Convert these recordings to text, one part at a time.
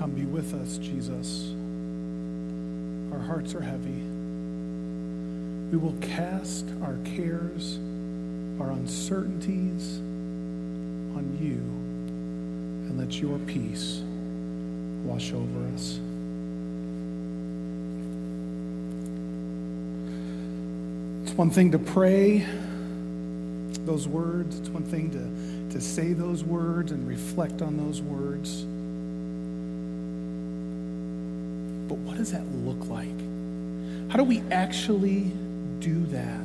Come be with us, Jesus. Our hearts are heavy. We will cast our cares, our uncertainties on you, and let your peace wash over us. It's one thing to pray those words, it's one thing to, to say those words and reflect on those words. But what does that look like? How do we actually do that?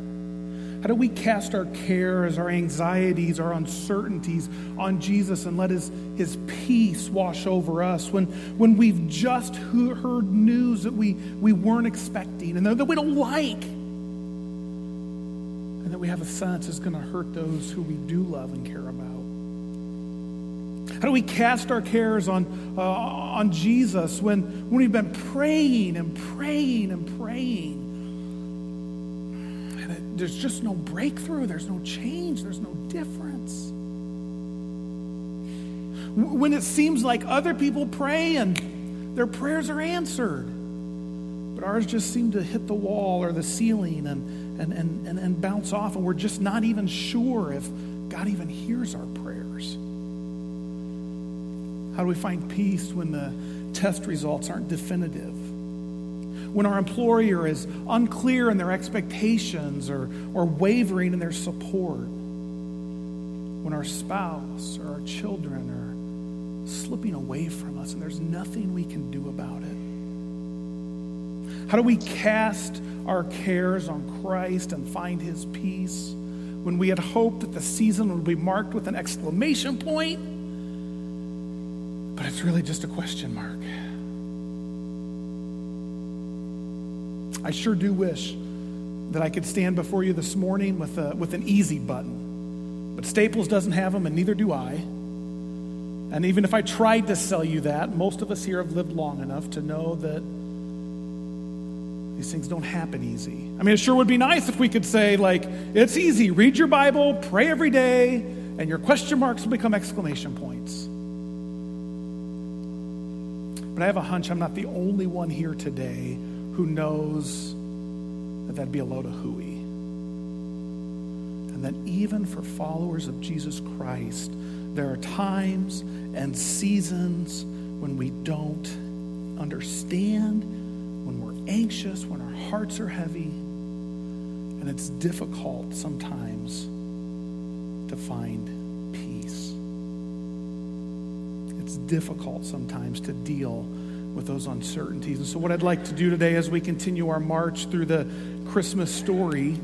How do we cast our cares, our anxieties, our uncertainties on Jesus and let his, his peace wash over us when, when we've just heard news that we, we weren't expecting and that we don't like? And that we have a sense is going to hurt those who we do love and care about. How do we cast our cares on, uh, on Jesus when, when we've been praying and praying and praying? And it, there's just no breakthrough, there's no change, there's no difference. When it seems like other people pray and their prayers are answered, but ours just seem to hit the wall or the ceiling and, and, and, and, and bounce off, and we're just not even sure if God even hears our prayers. How do we find peace when the test results aren't definitive? When our employer is unclear in their expectations or, or wavering in their support? When our spouse or our children are slipping away from us and there's nothing we can do about it? How do we cast our cares on Christ and find his peace when we had hoped that the season would be marked with an exclamation point? But it's really just a question mark. I sure do wish that I could stand before you this morning with, a, with an easy button. But Staples doesn't have them, and neither do I. And even if I tried to sell you that, most of us here have lived long enough to know that these things don't happen easy. I mean, it sure would be nice if we could say, like, it's easy. Read your Bible, pray every day, and your question marks will become exclamation points. But I have a hunch I'm not the only one here today who knows that that'd be a load of hooey. And that even for followers of Jesus Christ, there are times and seasons when we don't understand, when we're anxious, when our hearts are heavy, and it's difficult sometimes to find difficult sometimes to deal with those uncertainties. And so, what I'd like to do today as we continue our march through the Christmas story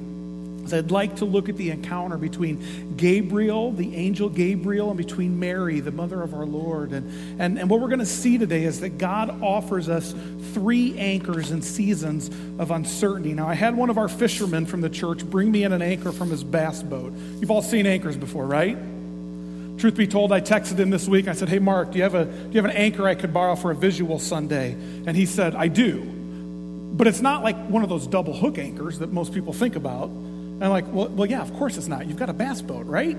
is I'd like to look at the encounter between Gabriel, the angel Gabriel, and between Mary, the mother of our Lord. And, and, and what we're going to see today is that God offers us three anchors and seasons of uncertainty. Now, I had one of our fishermen from the church bring me in an anchor from his bass boat. You've all seen anchors before, right? Truth be told, I texted him this week. I said, Hey, Mark, do you, have a, do you have an anchor I could borrow for a visual Sunday? And he said, I do. But it's not like one of those double hook anchors that most people think about. And I'm like, well, well, yeah, of course it's not. You've got a bass boat, right?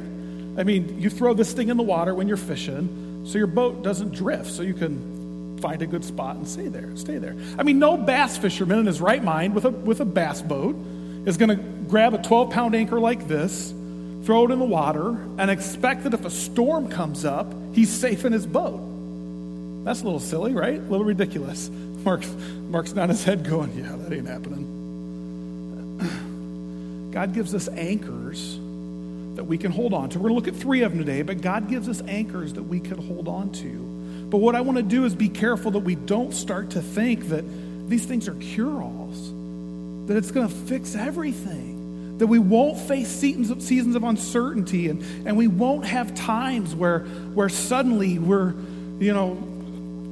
I mean, you throw this thing in the water when you're fishing so your boat doesn't drift, so you can find a good spot and stay there. Stay there. I mean, no bass fisherman in his right mind with a, with a bass boat is going to grab a 12 pound anchor like this throw it in the water, and expect that if a storm comes up, he's safe in his boat. That's a little silly, right? A little ridiculous. Mark's, Mark's not his head going, yeah, that ain't happening. God gives us anchors that we can hold on to. We're going to look at three of them today, but God gives us anchors that we can hold on to. But what I want to do is be careful that we don't start to think that these things are cure alls, that it's going to fix everything that we won't face seasons of, seasons of uncertainty and, and we won't have times where, where suddenly we're, you know,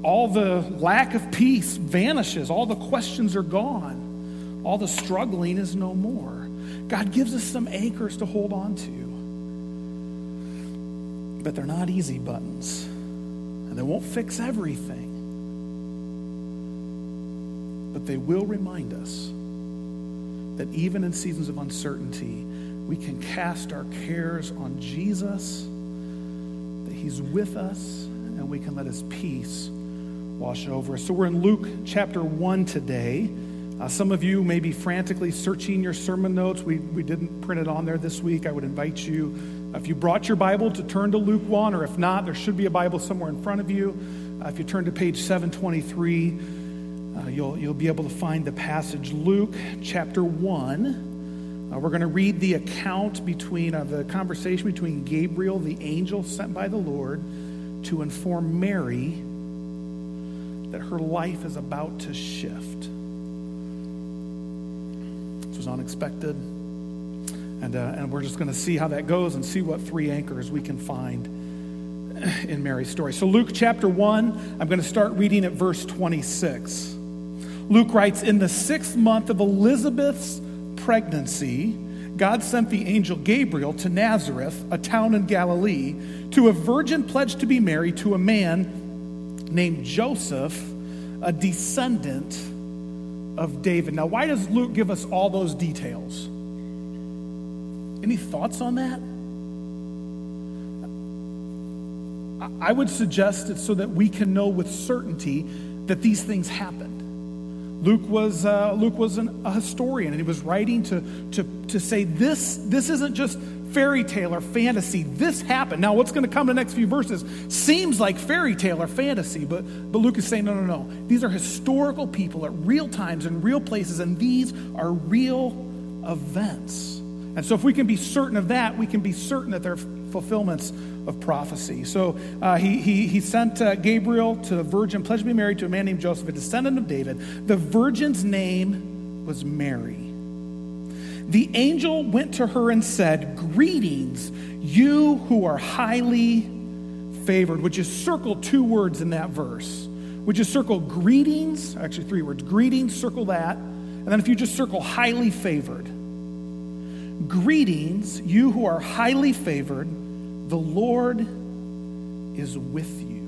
all the lack of peace vanishes, all the questions are gone, all the struggling is no more. God gives us some anchors to hold on to, but they're not easy buttons, and they won't fix everything, but they will remind us that even in seasons of uncertainty, we can cast our cares on Jesus, that He's with us, and we can let His peace wash over us. So we're in Luke chapter 1 today. Uh, some of you may be frantically searching your sermon notes. We, we didn't print it on there this week. I would invite you, if you brought your Bible, to turn to Luke 1, or if not, there should be a Bible somewhere in front of you. Uh, if you turn to page 723, uh, you'll, you'll be able to find the passage. Luke chapter 1. Uh, we're going to read the account between uh, the conversation between Gabriel, the angel sent by the Lord, to inform Mary that her life is about to shift This was unexpected. And, uh, and we're just going to see how that goes and see what three anchors we can find in Mary's story. So, Luke chapter 1, I'm going to start reading at verse 26. Luke writes In the sixth month of Elizabeth's pregnancy, God sent the angel Gabriel to Nazareth, a town in Galilee, to a virgin pledged to be married to a man named Joseph, a descendant of David. Now, why does Luke give us all those details? Any thoughts on that? I would suggest it's so that we can know with certainty that these things happened. Luke was, uh, Luke was an, a historian, and he was writing to, to, to say this, this isn't just fairy tale or fantasy. This happened. Now, what's going to come in the next few verses seems like fairy tale or fantasy, but, but Luke is saying, no, no, no. These are historical people at real times and real places, and these are real events. And so, if we can be certain of that, we can be certain that they're fulfillments of prophecy. So, uh, he, he, he sent uh, Gabriel to a virgin, pledged to be married to a man named Joseph, a descendant of David. The virgin's name was Mary. The angel went to her and said, Greetings, you who are highly favored, which is circle two words in that verse. Would you circle greetings? Actually, three words. Greetings, circle that. And then if you just circle highly favored. Greetings, you who are highly favored, the Lord is with you.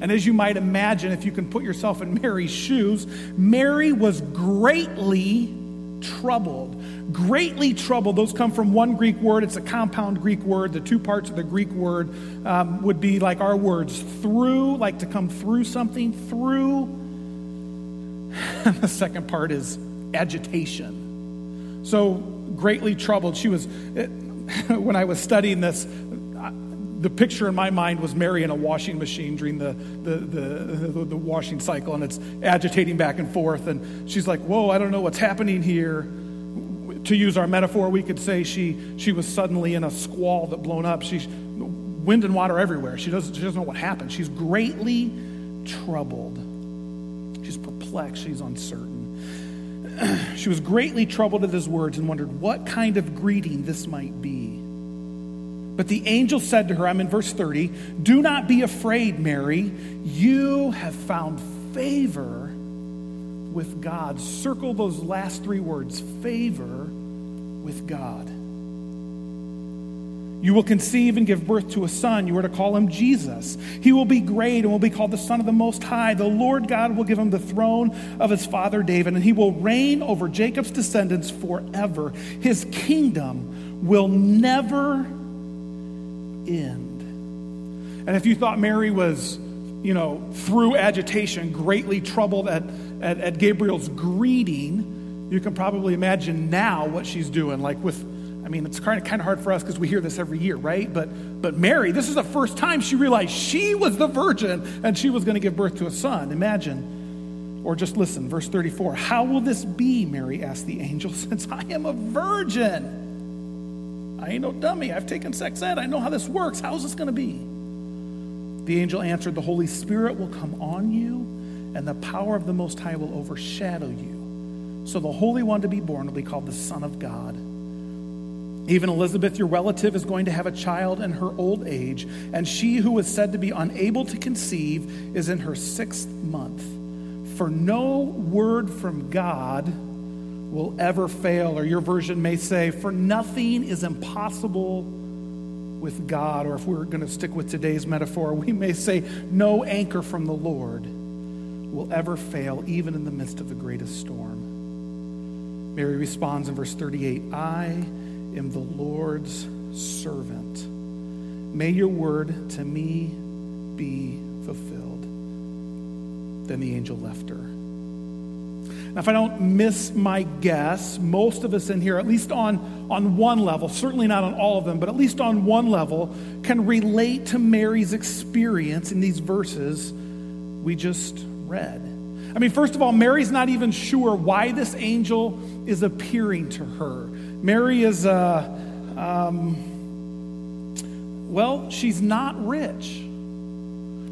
And as you might imagine, if you can put yourself in Mary's shoes, Mary was greatly troubled. Greatly troubled. Those come from one Greek word. It's a compound Greek word. The two parts of the Greek word um, would be like our words through, like to come through something, through. the second part is agitation. So, greatly troubled. She was, when I was studying this, the picture in my mind was Mary in a washing machine during the, the, the, the, washing cycle, and it's agitating back and forth. And she's like, Whoa, I don't know what's happening here. To use our metaphor, we could say she, she was suddenly in a squall that blown up. She's wind and water everywhere. She doesn't, she doesn't know what happened. She's greatly troubled. She's perplexed. She's uncertain. she was greatly troubled at his words and wondered what kind of greeting this might be. But the angel said to her, I'm in verse 30, Do not be afraid, Mary. You have found favor with God. Circle those last three words favor with God. You will conceive and give birth to a son. You are to call him Jesus. He will be great and will be called the Son of the Most High. The Lord God will give him the throne of his father David, and he will reign over Jacob's descendants forever. His kingdom will never end. And if you thought Mary was, you know, through agitation, greatly troubled at, at, at Gabriel's greeting, you can probably imagine now what she's doing. Like with, mean, it's kind of, kind of hard for us because we hear this every year, right? But, but Mary, this is the first time she realized she was the virgin and she was going to give birth to a son. Imagine. Or just listen, verse 34. How will this be, Mary asked the angel, since I am a virgin? I ain't no dummy. I've taken sex ed. I know how this works. How's this going to be? The angel answered, The Holy Spirit will come on you, and the power of the Most High will overshadow you. So the Holy One to be born will be called the Son of God. Even Elizabeth, your relative, is going to have a child in her old age, and she who was said to be unable to conceive is in her sixth month. For no word from God will ever fail. Or your version may say, For nothing is impossible with God. Or if we're going to stick with today's metaphor, we may say, No anchor from the Lord will ever fail, even in the midst of the greatest storm. Mary responds in verse 38 I am the Lord's servant. May your word to me be fulfilled. then the angel left her. Now, if I don't miss my guess, most of us in here, at least on, on one level, certainly not on all of them, but at least on one level, can relate to Mary's experience in these verses we just read. I mean, first of all, Mary's not even sure why this angel is appearing to her. Mary is, uh, um, well, she's not rich.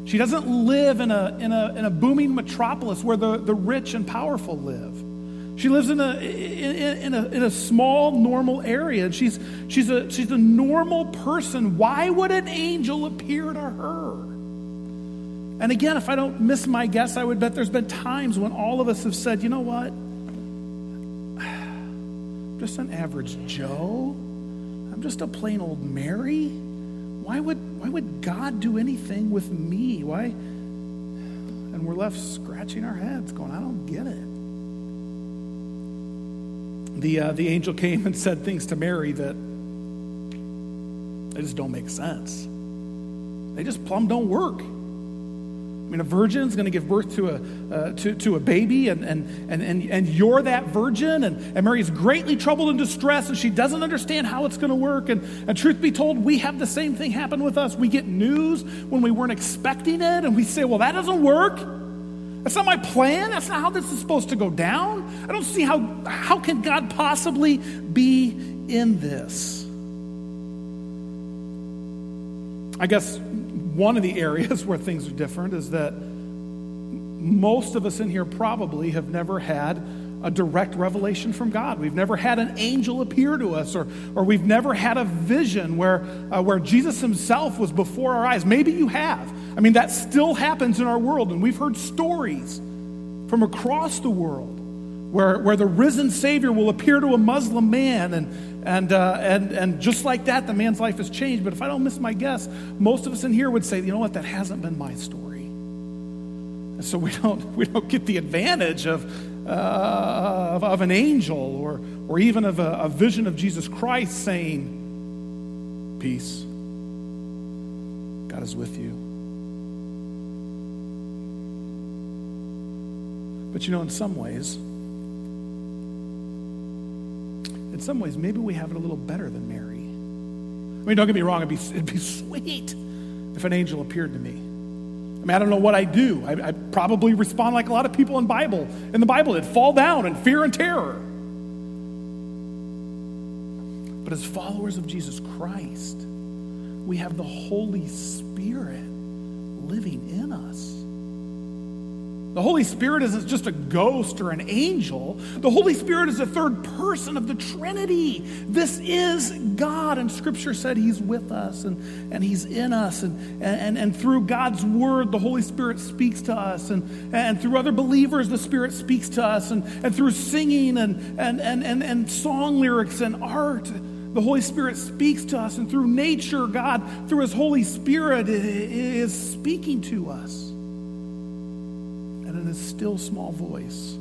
She doesn't live in a, in a, in a booming metropolis where the, the rich and powerful live. She lives in a, in, in, a, in a small, normal area. And she's, she's, a, she's a normal person. Why would an angel appear to her? And again, if I don't miss my guess, I would bet there's been times when all of us have said, you know what? Just an average Joe. I'm just a plain old Mary why would, why would God do anything with me? Why? And we're left scratching our heads, going, I don't get it. The, uh, the angel came and said things to Mary that they just don't make sense. They just plumb don't work. I mean, a virgin is going to give birth to a, uh, to, to a baby, and, and, and, and, and you're that virgin. And, and Mary is greatly troubled and distressed, and she doesn't understand how it's going to work. And, and truth be told, we have the same thing happen with us. We get news when we weren't expecting it, and we say, well, that doesn't work. That's not my plan. That's not how this is supposed to go down. I don't see how, how can God possibly be in this? I guess one of the areas where things are different is that most of us in here probably have never had a direct revelation from God. We've never had an angel appear to us, or, or we've never had a vision where, uh, where Jesus himself was before our eyes. Maybe you have. I mean, that still happens in our world, and we've heard stories from across the world where, where the risen Savior will appear to a Muslim man and, and, uh, and, and just like that, the man's life has changed. But if I don't miss my guess, most of us in here would say, you know what, that hasn't been my story. And so we don't, we don't get the advantage of, uh, of, of, an angel or, or even of a, a vision of Jesus Christ saying, Peace, God is with you. But you know, in some ways, in some ways, maybe we have it a little better than Mary. I mean, don't get me wrong, it'd be, it'd be sweet if an angel appeared to me. I mean, I don't know what I do. I, I probably respond like a lot of people in Bible. In the Bible, it'd fall down in fear and terror. But as followers of Jesus Christ, we have the Holy Spirit living in us. The Holy Spirit isn't just a ghost or an angel. The Holy Spirit is the third person of the Trinity. This is God, and Scripture said He's with us and, and He's in us. And, and, and through God's Word, the Holy Spirit speaks to us. And, and through other believers, the Spirit speaks to us. And, and through singing and, and, and, and, and song lyrics and art, the Holy Spirit speaks to us. And through nature, God, through His Holy Spirit, is speaking to us and in a still small voice.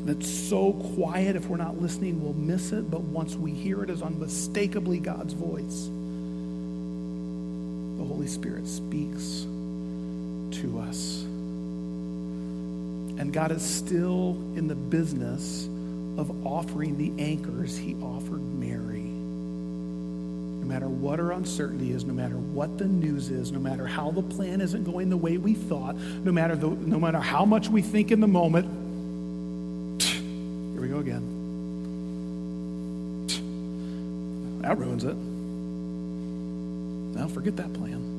And it's so quiet, if we're not listening, we'll miss it. But once we hear it as unmistakably God's voice, the Holy Spirit speaks to us. And God is still in the business of offering the anchors He offered Mary no matter what our uncertainty is, no matter what the news is, no matter how the plan isn't going the way we thought, no matter, the, no matter how much we think in the moment, here we go again. That ruins it. Now forget that plan.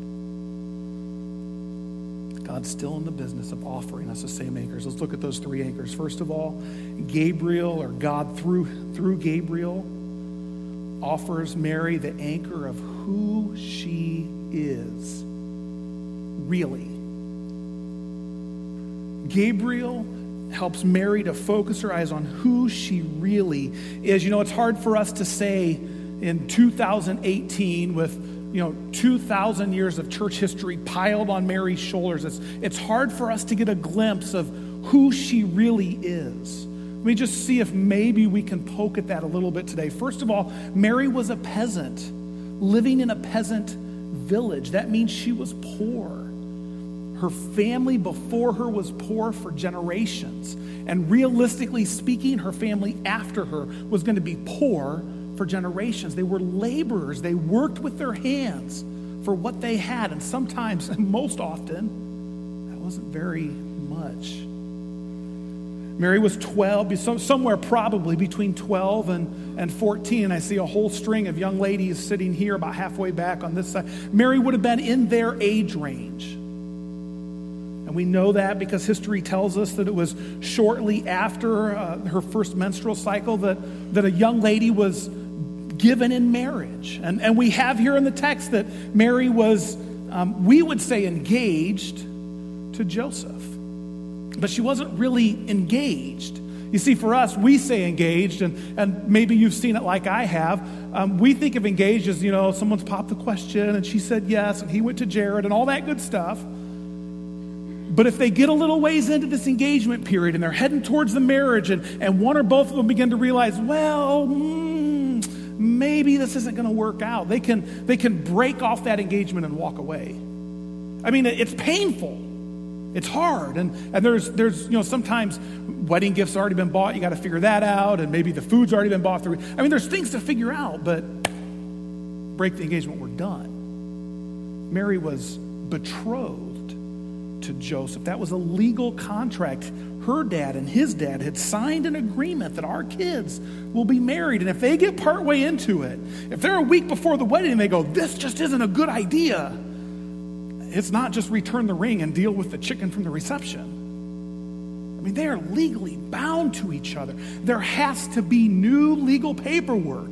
God's still in the business of offering us the same anchors. Let's look at those three anchors. First of all, Gabriel or God through through Gabriel offers Mary the anchor of who she is, really. Gabriel helps Mary to focus her eyes on who she really is. You know, it's hard for us to say in 2018 with you know 2000 years of church history piled on Mary's shoulders. It's it's hard for us to get a glimpse of who she really is. Let me just see if maybe we can poke at that a little bit today. First of all, Mary was a peasant living in a peasant village. That means she was poor. her family before her was poor for generations. And realistically speaking, her family after her was going to be poor for generations. They were laborers, they worked with their hands for what they had. And sometimes, and most often, that wasn't very much. Mary was 12, somewhere probably between 12 and, and 14. And I see a whole string of young ladies sitting here about halfway back on this side. Mary would have been in their age range. And we know that because history tells us that it was shortly after uh, her first menstrual cycle that, that a young lady was given in marriage. And, and we have here in the text that Mary was, um, we would say, engaged to Joseph. But she wasn't really engaged. You see, for us, we say engaged, and, and maybe you've seen it like I have. Um, we think of engaged as, you know, someone's popped the question and she said yes, and he went to Jared, and all that good stuff. But if they get a little ways into this engagement period and they're heading towards the marriage, and, and one or both of them begin to realize, well, mm, maybe this isn't going to work out, they can, they can break off that engagement and walk away. I mean, it's painful. It's hard. And, and there's, there's, you know, sometimes wedding gifts already been bought. You got to figure that out. And maybe the food's already been bought through. I mean, there's things to figure out, but break the engagement, we're done. Mary was betrothed to Joseph. That was a legal contract. Her dad and his dad had signed an agreement that our kids will be married. And if they get partway into it, if they're a week before the wedding and they go, this just isn't a good idea, it's not just return the ring and deal with the chicken from the reception. I mean, they are legally bound to each other. There has to be new legal paperwork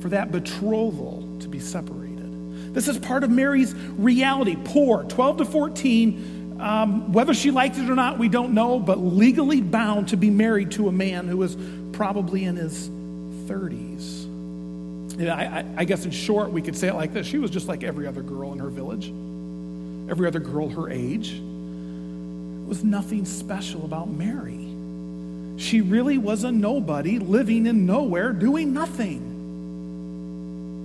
for that betrothal to be separated. This is part of Mary's reality. Poor, 12 to 14, um, whether she liked it or not, we don't know, but legally bound to be married to a man who was probably in his 30s. I, I, I guess in short, we could say it like this she was just like every other girl in her village every other girl her age. There was nothing special about Mary. She really was a nobody living in nowhere doing nothing.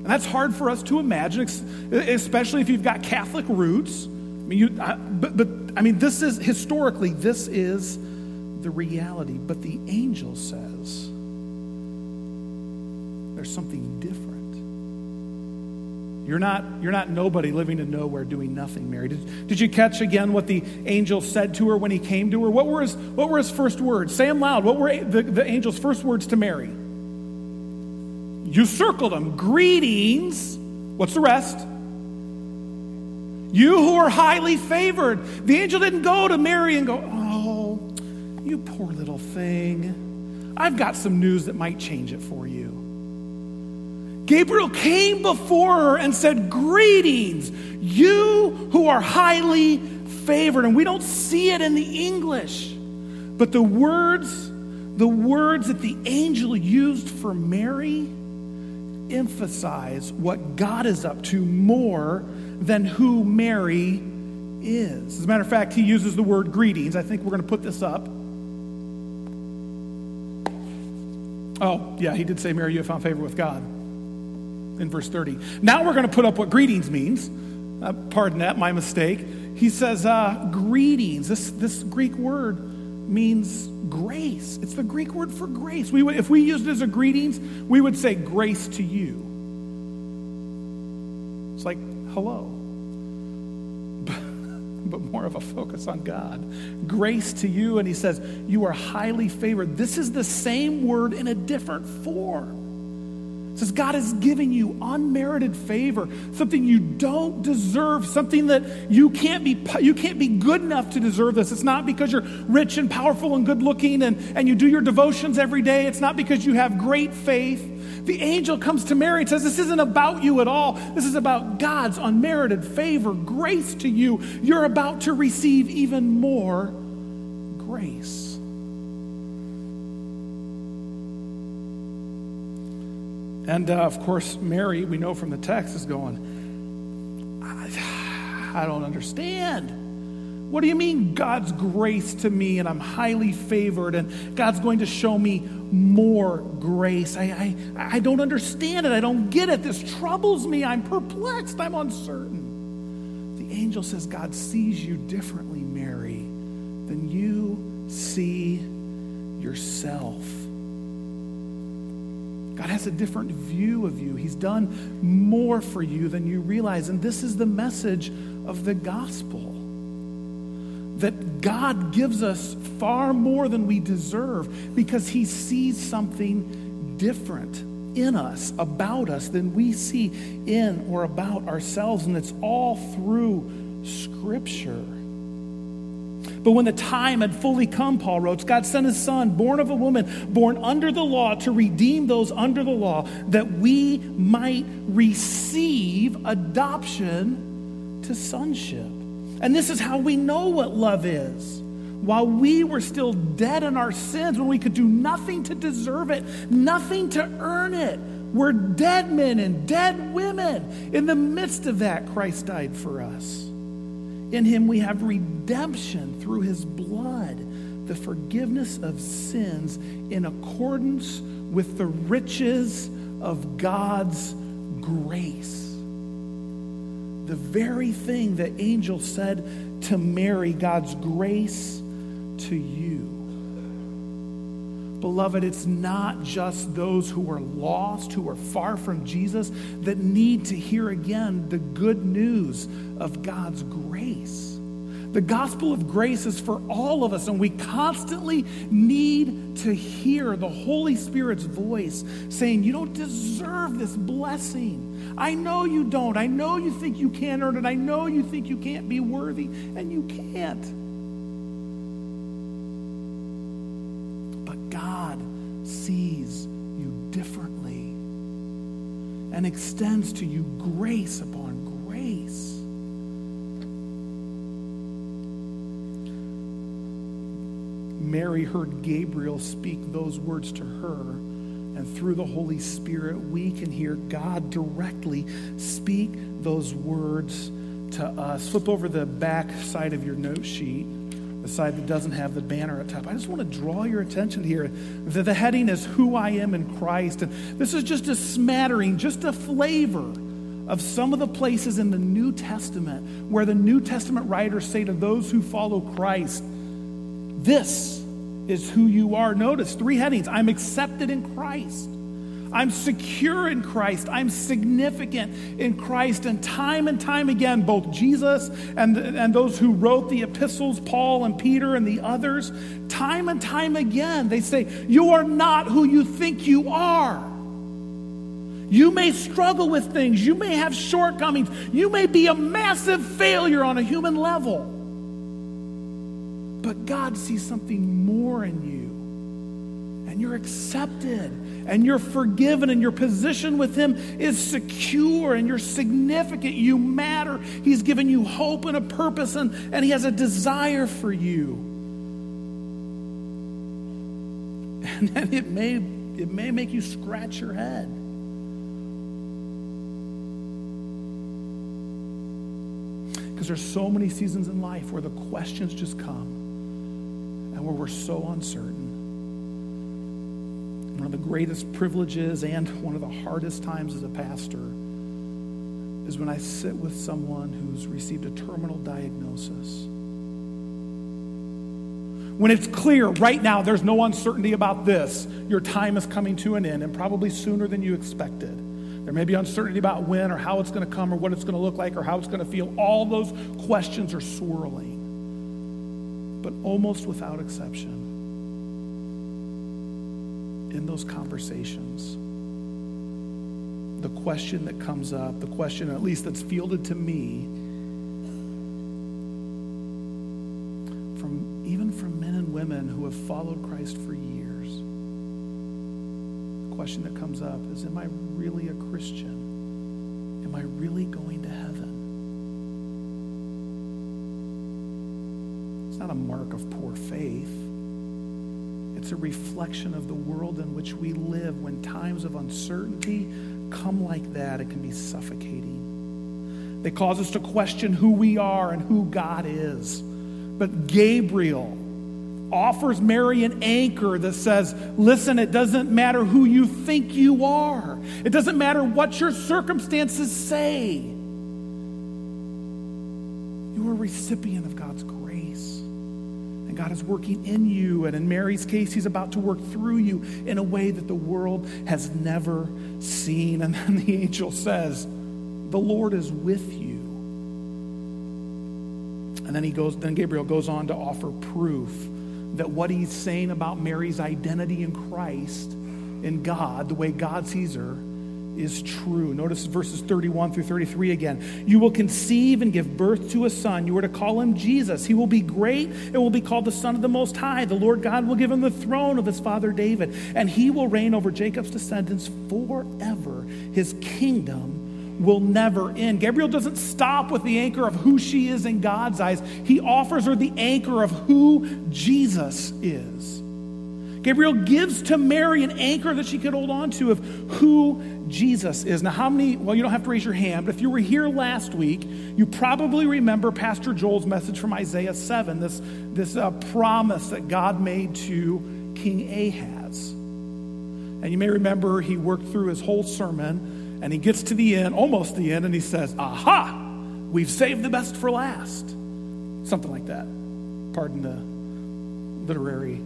And that's hard for us to imagine, especially if you've got Catholic roots. I mean, you, I, but, but I mean, this is historically, this is the reality. But the angel says there's something different. You're not, you're not nobody living in nowhere doing nothing, Mary. Did, did you catch again what the angel said to her when he came to her? What were his, what were his first words? Say them loud. What were the, the angel's first words to Mary? You circled them. Greetings. What's the rest? You who are highly favored. The angel didn't go to Mary and go, Oh, you poor little thing. I've got some news that might change it for you. Gabriel came before her and said, Greetings, you who are highly favored. And we don't see it in the English, but the words, the words that the angel used for Mary emphasize what God is up to more than who Mary is. As a matter of fact, he uses the word greetings. I think we're going to put this up. Oh, yeah, he did say, Mary, you have found favor with God in verse 30. Now we're going to put up what greetings means. Uh, pardon that, my mistake. He says, uh, greetings. This, this Greek word means grace. It's the Greek word for grace. We would, if we used it as a greetings, we would say grace to you. It's like hello, but more of a focus on God. Grace to you, and he says, You are highly favored. This is the same word in a different form. Says God is giving you unmerited favor, something you don't deserve, something that you can't be you can't be good enough to deserve this. It's not because you're rich and powerful and good looking and, and you do your devotions every day. It's not because you have great faith. The angel comes to Mary and says, This isn't about you at all. This is about God's unmerited favor, grace to you. You're about to receive even more grace. And uh, of course, Mary, we know from the text, is going, I, I don't understand. What do you mean God's grace to me and I'm highly favored and God's going to show me more grace? I, I, I don't understand it. I don't get it. This troubles me. I'm perplexed. I'm uncertain. The angel says, God sees you differently, Mary, than you see yourself. God has a different view of you. He's done more for you than you realize. And this is the message of the gospel that God gives us far more than we deserve because He sees something different in us, about us, than we see in or about ourselves. And it's all through Scripture. But when the time had fully come, Paul wrote, God sent his son, born of a woman, born under the law, to redeem those under the law, that we might receive adoption to sonship. And this is how we know what love is. While we were still dead in our sins, when we could do nothing to deserve it, nothing to earn it, we're dead men and dead women. In the midst of that, Christ died for us. In him we have redemption through his blood, the forgiveness of sins in accordance with the riches of God's grace. The very thing that angel said to Mary, God's grace to you. Beloved, it's not just those who are lost, who are far from Jesus, that need to hear again the good news of God's grace. The gospel of grace is for all of us, and we constantly need to hear the Holy Spirit's voice saying, You don't deserve this blessing. I know you don't. I know you think you can't earn it. I know you think you can't be worthy, and you can't. Sees you differently and extends to you grace upon grace. Mary heard Gabriel speak those words to her, and through the Holy Spirit, we can hear God directly speak those words to us. Flip over the back side of your note sheet the side that doesn't have the banner at top. I just want to draw your attention here. The, the heading is Who I Am in Christ. And this is just a smattering, just a flavor of some of the places in the New Testament where the New Testament writers say to those who follow Christ, This is who you are. Notice three headings I'm accepted in Christ. I'm secure in Christ. I'm significant in Christ. And time and time again, both Jesus and, and those who wrote the epistles, Paul and Peter and the others, time and time again, they say, You are not who you think you are. You may struggle with things. You may have shortcomings. You may be a massive failure on a human level. But God sees something more in you. And you're accepted and you're forgiven and your position with Him is secure and you're significant. You matter. He's given you hope and a purpose and, and He has a desire for you. And then it may, it may make you scratch your head. Because there's so many seasons in life where the questions just come and where we're so uncertain. One of the greatest privileges and one of the hardest times as a pastor is when I sit with someone who's received a terminal diagnosis. When it's clear right now there's no uncertainty about this, your time is coming to an end and probably sooner than you expected. There may be uncertainty about when or how it's going to come or what it's going to look like or how it's going to feel. All those questions are swirling. But almost without exception, in those conversations, the question that comes up, the question at least that's fielded to me, from even from men and women who have followed Christ for years, the question that comes up is Am I really a Christian? Am I really going to heaven? It's not a mark of poor faith. It's a reflection of the world in which we live. When times of uncertainty come like that, it can be suffocating. They cause us to question who we are and who God is. But Gabriel offers Mary an anchor that says, Listen, it doesn't matter who you think you are, it doesn't matter what your circumstances say. You are a recipient of. And God is working in you. And in Mary's case, He's about to work through you in a way that the world has never seen. And then the angel says, The Lord is with you. And then he goes, then Gabriel goes on to offer proof that what he's saying about Mary's identity in Christ, in God, the way God sees her, is true. Notice verses 31 through 33 again. You will conceive and give birth to a son. You are to call him Jesus. He will be great and will be called the Son of the Most High. The Lord God will give him the throne of his father David, and he will reign over Jacob's descendants forever. His kingdom will never end. Gabriel doesn't stop with the anchor of who she is in God's eyes, he offers her the anchor of who Jesus is. Gabriel gives to Mary an anchor that she could hold on to of who Jesus is. Now, how many, well, you don't have to raise your hand, but if you were here last week, you probably remember Pastor Joel's message from Isaiah 7, this, this uh, promise that God made to King Ahaz. And you may remember he worked through his whole sermon and he gets to the end, almost the end, and he says, Aha, we've saved the best for last. Something like that. Pardon the literary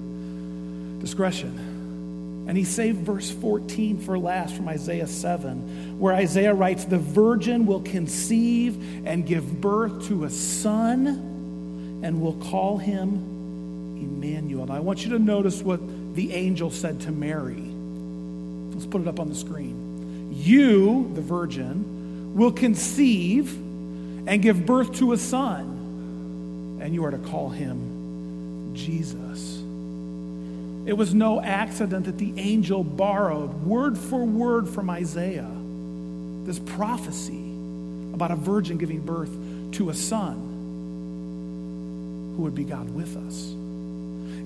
discretion. And he saved verse 14 for last from Isaiah 7, where Isaiah writes, The virgin will conceive and give birth to a son, and will call him Emmanuel. Now, I want you to notice what the angel said to Mary. Let's put it up on the screen. You, the virgin, will conceive and give birth to a son, and you are to call him Jesus. It was no accident that the angel borrowed word for word from Isaiah this prophecy about a virgin giving birth to a son who would be God with us.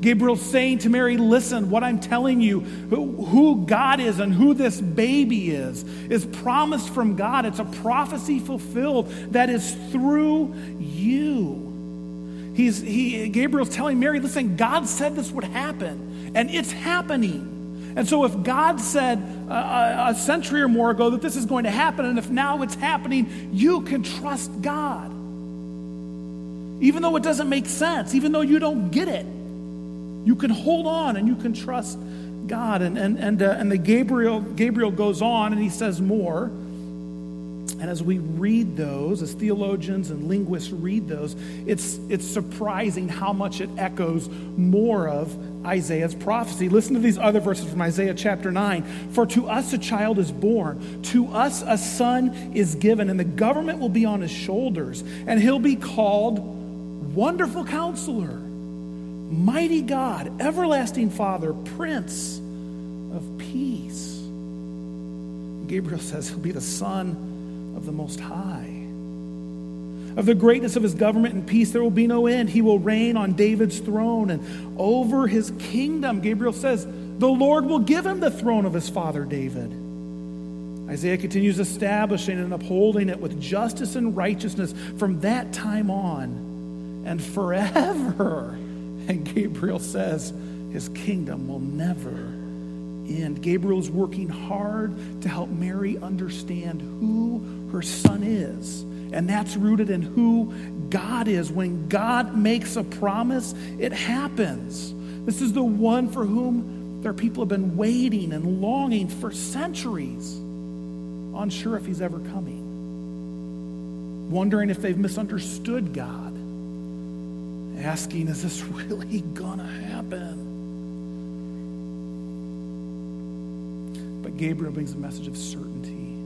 Gabriel's saying to Mary, Listen, what I'm telling you, who God is and who this baby is, is promised from God. It's a prophecy fulfilled that is through you. He's, he, Gabriel's telling Mary, Listen, God said this would happen and it's happening. And so, if God said a, a century or more ago that this is going to happen, and if now it's happening, you can trust God. Even though it doesn't make sense, even though you don't get it, you can hold on and you can trust God. And, and, and, uh, and the Gabriel, Gabriel goes on and he says more. And as we read those, as theologians and linguists read those, it's, it's surprising how much it echoes more of Isaiah's prophecy. Listen to these other verses from Isaiah chapter 9. For to us a child is born, to us a son is given, and the government will be on his shoulders, and he'll be called Wonderful Counselor, Mighty God, Everlasting Father, Prince of Peace. Gabriel says he'll be the Son of the Most High. Of the greatness of his government and peace, there will be no end. He will reign on David's throne and over his kingdom. Gabriel says, The Lord will give him the throne of his father David. Isaiah continues establishing and upholding it with justice and righteousness from that time on and forever. And Gabriel says, His kingdom will never end. Gabriel is working hard to help Mary understand who her son is and that's rooted in who God is. When God makes a promise, it happens. This is the one for whom their people have been waiting and longing for centuries, unsure if he's ever coming, wondering if they've misunderstood God, asking, is this really gonna happen? But Gabriel brings a message of certainty.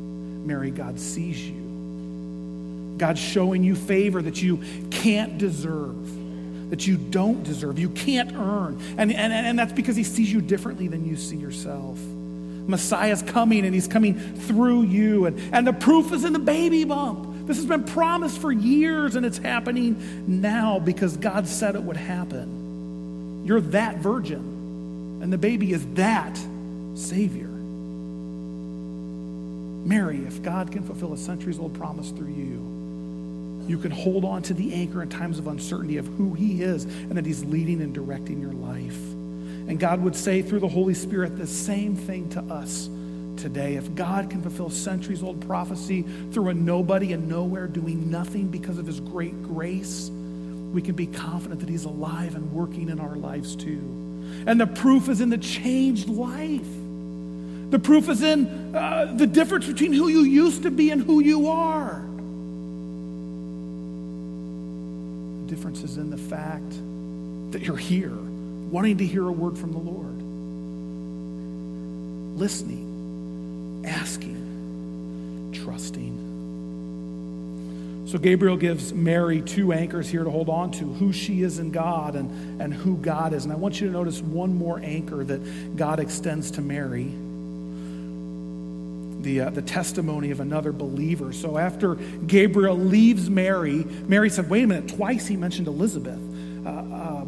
Mary, God sees you. God's showing you favor that you can't deserve, that you don't deserve, you can't earn. And, and, and that's because He sees you differently than you see yourself. Messiah's coming and He's coming through you. And, and the proof is in the baby bump. This has been promised for years and it's happening now because God said it would happen. You're that virgin, and the baby is that Savior. Mary, if God can fulfill a centuries old promise through you, you can hold on to the anchor in times of uncertainty of who He is and that He's leading and directing your life. And God would say through the Holy Spirit the same thing to us today. If God can fulfill centuries old prophecy through a nobody and nowhere doing nothing because of His great grace, we can be confident that He's alive and working in our lives too. And the proof is in the changed life. The proof is in uh, the difference between who you used to be and who you are. The difference is in the fact that you're here, wanting to hear a word from the Lord, listening, asking, trusting. So Gabriel gives Mary two anchors here to hold on to who she is in God and, and who God is. And I want you to notice one more anchor that God extends to Mary the, uh, the testimony of another believer. So after Gabriel leaves Mary, Mary said, Wait a minute, twice he mentioned Elizabeth. Uh, uh,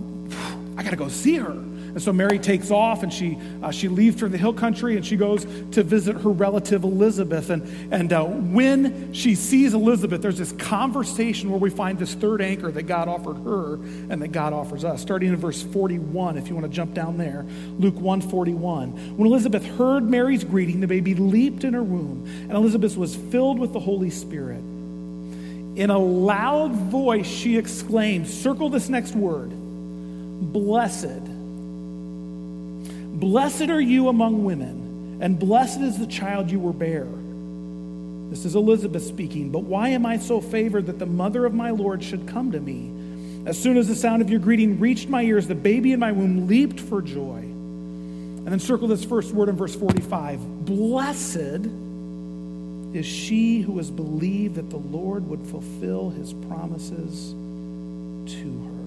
I got to go see her. And so Mary takes off and she, uh, she leaves for the hill country and she goes to visit her relative Elizabeth. And, and uh, when she sees Elizabeth, there's this conversation where we find this third anchor that God offered her and that God offers us. Starting in verse 41, if you want to jump down there, Luke 1 41. When Elizabeth heard Mary's greeting, the baby leaped in her womb, and Elizabeth was filled with the Holy Spirit. In a loud voice, she exclaimed, Circle this next word, blessed Blessed are you among women, and blessed is the child you will bear. This is Elizabeth speaking. But why am I so favored that the mother of my Lord should come to me? As soon as the sound of your greeting reached my ears, the baby in my womb leaped for joy. And then circle this first word in verse 45 Blessed is she who has believed that the Lord would fulfill his promises to her.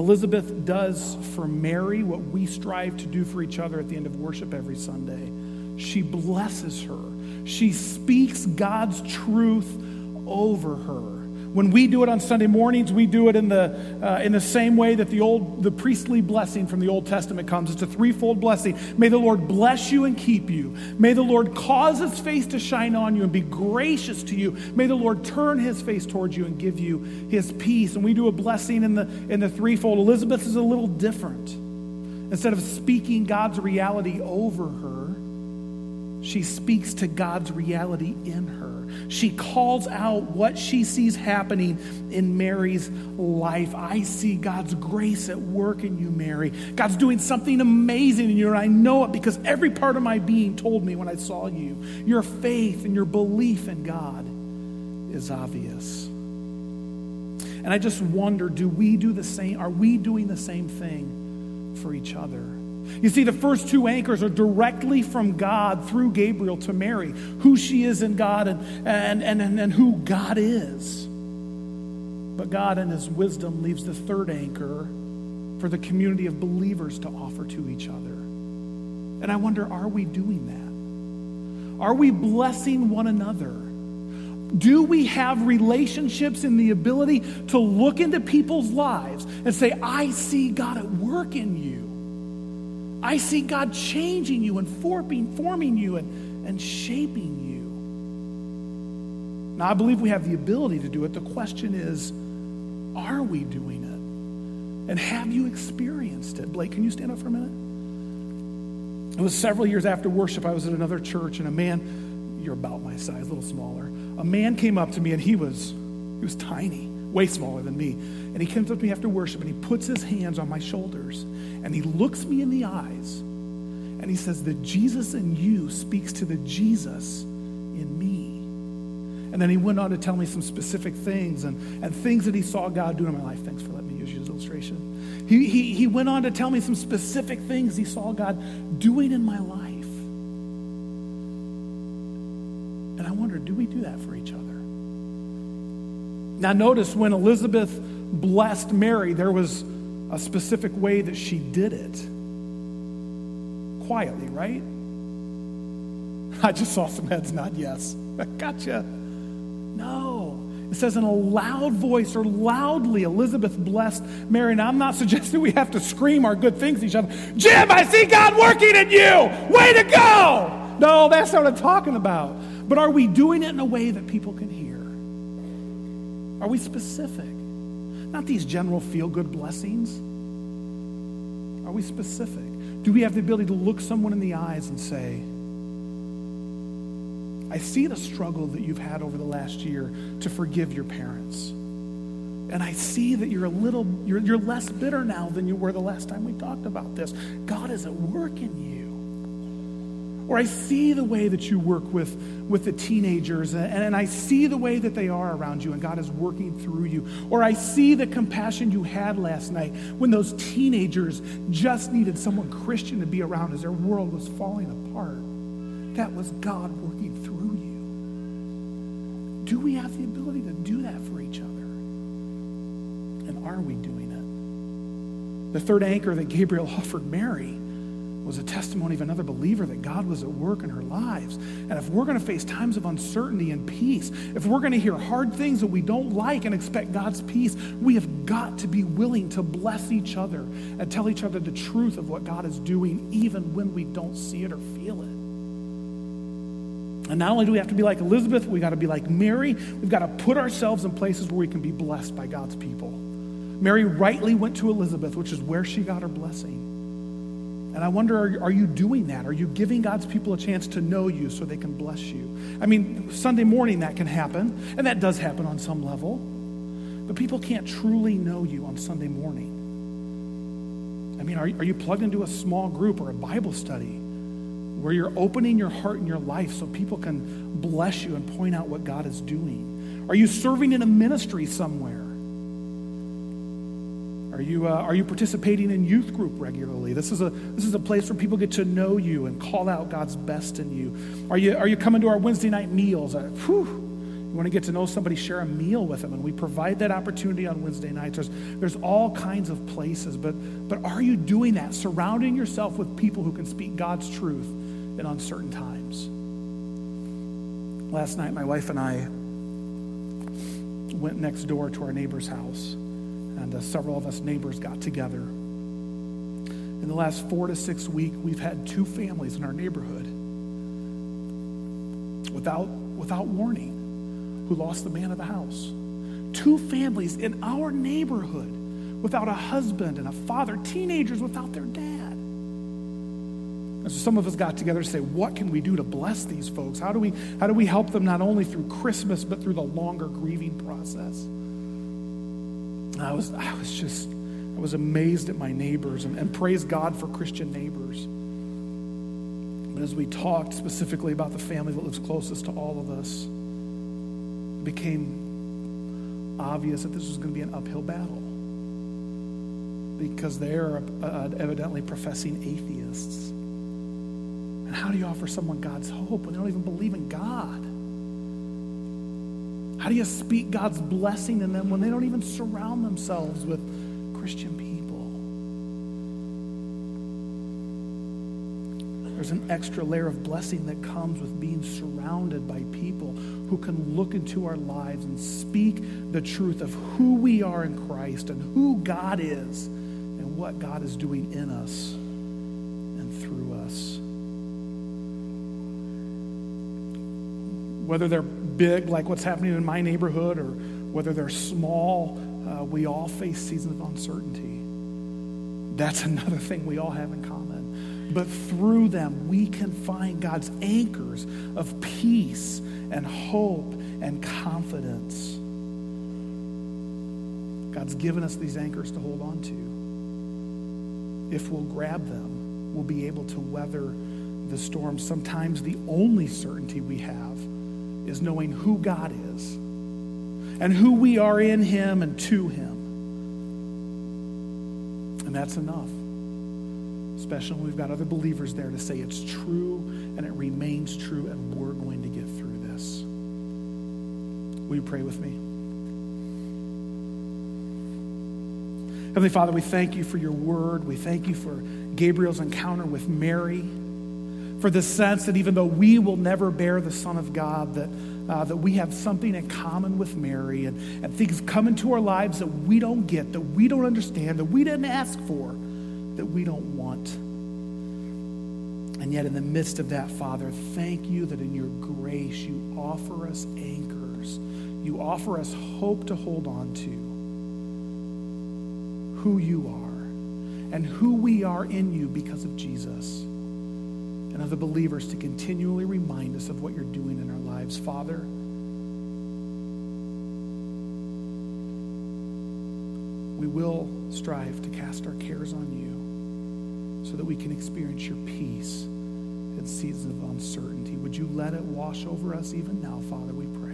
Elizabeth does for Mary what we strive to do for each other at the end of worship every Sunday. She blesses her, she speaks God's truth over her. When we do it on Sunday mornings, we do it in the, uh, in the same way that the, old, the priestly blessing from the Old Testament comes. It's a threefold blessing. May the Lord bless you and keep you. May the Lord cause his face to shine on you and be gracious to you. May the Lord turn his face towards you and give you his peace. And we do a blessing in the, in the threefold. Elizabeth is a little different. Instead of speaking God's reality over her, she speaks to God's reality in her. She calls out what she sees happening in Mary's life. I see God's grace at work in you, Mary. God's doing something amazing in you, and I know it because every part of my being told me when I saw you. Your faith and your belief in God is obvious. And I just wonder do we do the same? Are we doing the same thing for each other? You see, the first two anchors are directly from God through Gabriel to Mary, who she is in God and, and, and, and, who God is. But God, in His wisdom, leaves the third anchor for the community of believers to offer to each other. And I wonder, are we doing that? Are we blessing one another? Do we have relationships and the ability to look into people's lives and say, I see God at work in you? I see God changing you and forming, forming you and, and shaping you. Now, I believe we have the ability to do it. The question is, are we doing it? And have you experienced it? Blake, can you stand up for a minute? It was several years after worship. I was at another church, and a man, you're about my size, a little smaller. A man came up to me, and he was, he was tiny, way smaller than me. And he comes up to me after worship, and he puts his hands on my shoulders and he looks me in the eyes and he says, The Jesus in you speaks to the Jesus in me. And then he went on to tell me some specific things and, and things that he saw God do in my life. Thanks for letting me use your illustration. He, he, he went on to tell me some specific things he saw God doing in my life. And I wonder, do we do that for each other? Now, notice when Elizabeth blessed Mary, there was a specific way that she did it. Quietly, right? I just saw some heads nod yes. gotcha. No. It says in a loud voice or loudly, Elizabeth blessed Mary. Now, I'm not suggesting we have to scream our good things to each other. Jim, I see God working in you. Way to go. No, that's not what I'm talking about. But are we doing it in a way that people can hear? Are we specific? Not these general feel good blessings. Are we specific? Do we have the ability to look someone in the eyes and say, I see the struggle that you've had over the last year to forgive your parents. And I see that you're a little, you're, you're less bitter now than you were the last time we talked about this. God is at work in you. Or I see the way that you work with, with the teenagers, and, and I see the way that they are around you, and God is working through you. Or I see the compassion you had last night when those teenagers just needed someone Christian to be around as their world was falling apart. That was God working through you. Do we have the ability to do that for each other? And are we doing it? The third anchor that Gabriel offered Mary was a testimony of another believer that God was at work in her lives. And if we're going to face times of uncertainty and peace, if we're going to hear hard things that we don't like and expect God's peace, we have got to be willing to bless each other and tell each other the truth of what God is doing, even when we don't see it or feel it. And not only do we have to be like Elizabeth, we got to be like Mary. We've got to put ourselves in places where we can be blessed by God's people. Mary rightly went to Elizabeth, which is where she got her blessing. And I wonder, are, are, you doing that? Are you giving God's people a chance to know you so they can bless you? I mean, Sunday morning that can happen, and that does happen on some level. But people can't truly know you on Sunday morning. I mean, are, are you plugged into a small group or a Bible study where you're opening your heart and your life so people can bless you and point out what God is doing? Are you serving in a ministry somewhere? Are you, uh, are you participating in youth group regularly? This is, a, this is a place where people get to know you and call out God's best in you. Are you, are you coming to our Wednesday night meals? Uh, whew, you want to get to know somebody, share a meal with them. And we provide that opportunity on Wednesday nights. There's, there's all kinds of places. But, but are you doing that? Surrounding yourself with people who can speak God's truth in uncertain times. Last night, my wife and I went next door to our neighbor's house and uh, several of us neighbors got together. In the last four to six weeks, we've had two families in our neighborhood without, without warning who lost the man of the house. Two families in our neighborhood without a husband and a father, teenagers without their dad. And so some of us got together to say, what can we do to bless these folks? How do we, how do we help them not only through Christmas, but through the longer grieving process? I was, I was just, I was amazed at my neighbors and, and praise God for Christian neighbors. But as we talked specifically about the family that lives closest to all of us, it became obvious that this was going to be an uphill battle because they're uh, evidently professing atheists. And how do you offer someone God's hope when they don't even believe in God? How do you speak God's blessing in them when they don't even surround themselves with Christian people? There's an extra layer of blessing that comes with being surrounded by people who can look into our lives and speak the truth of who we are in Christ and who God is and what God is doing in us and through us. Whether they're big, like what's happening in my neighborhood, or whether they're small, uh, we all face seasons of uncertainty. That's another thing we all have in common. But through them, we can find God's anchors of peace and hope and confidence. God's given us these anchors to hold on to. If we'll grab them, we'll be able to weather the storm. Sometimes the only certainty we have is knowing who God is and who we are in Him and to Him. And that's enough. Especially when we've got other believers there to say it's true and it remains true and we're going to get through this. Will you pray with me? Heavenly Father, we thank you for your word. We thank you for Gabriel's encounter with Mary for the sense that even though we will never bear the Son of God, that, uh, that we have something in common with Mary and, and things come into our lives that we don't get, that we don't understand, that we didn't ask for, that we don't want. And yet, in the midst of that, Father, thank you that in your grace you offer us anchors. You offer us hope to hold on to who you are and who we are in you because of Jesus. And other believers to continually remind us of what you're doing in our lives. Father, we will strive to cast our cares on you so that we can experience your peace in seasons of uncertainty. Would you let it wash over us even now, Father, we pray.